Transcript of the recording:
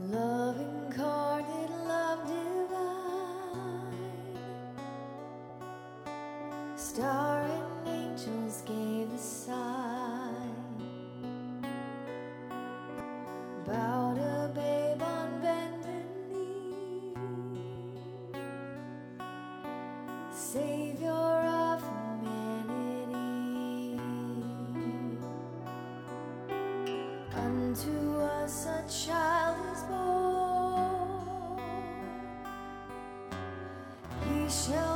Love incarnate, love divine. Star and angels gave the sign. Bowed a babe on bended knee. Savior of humanity. Unto us a child 你笑。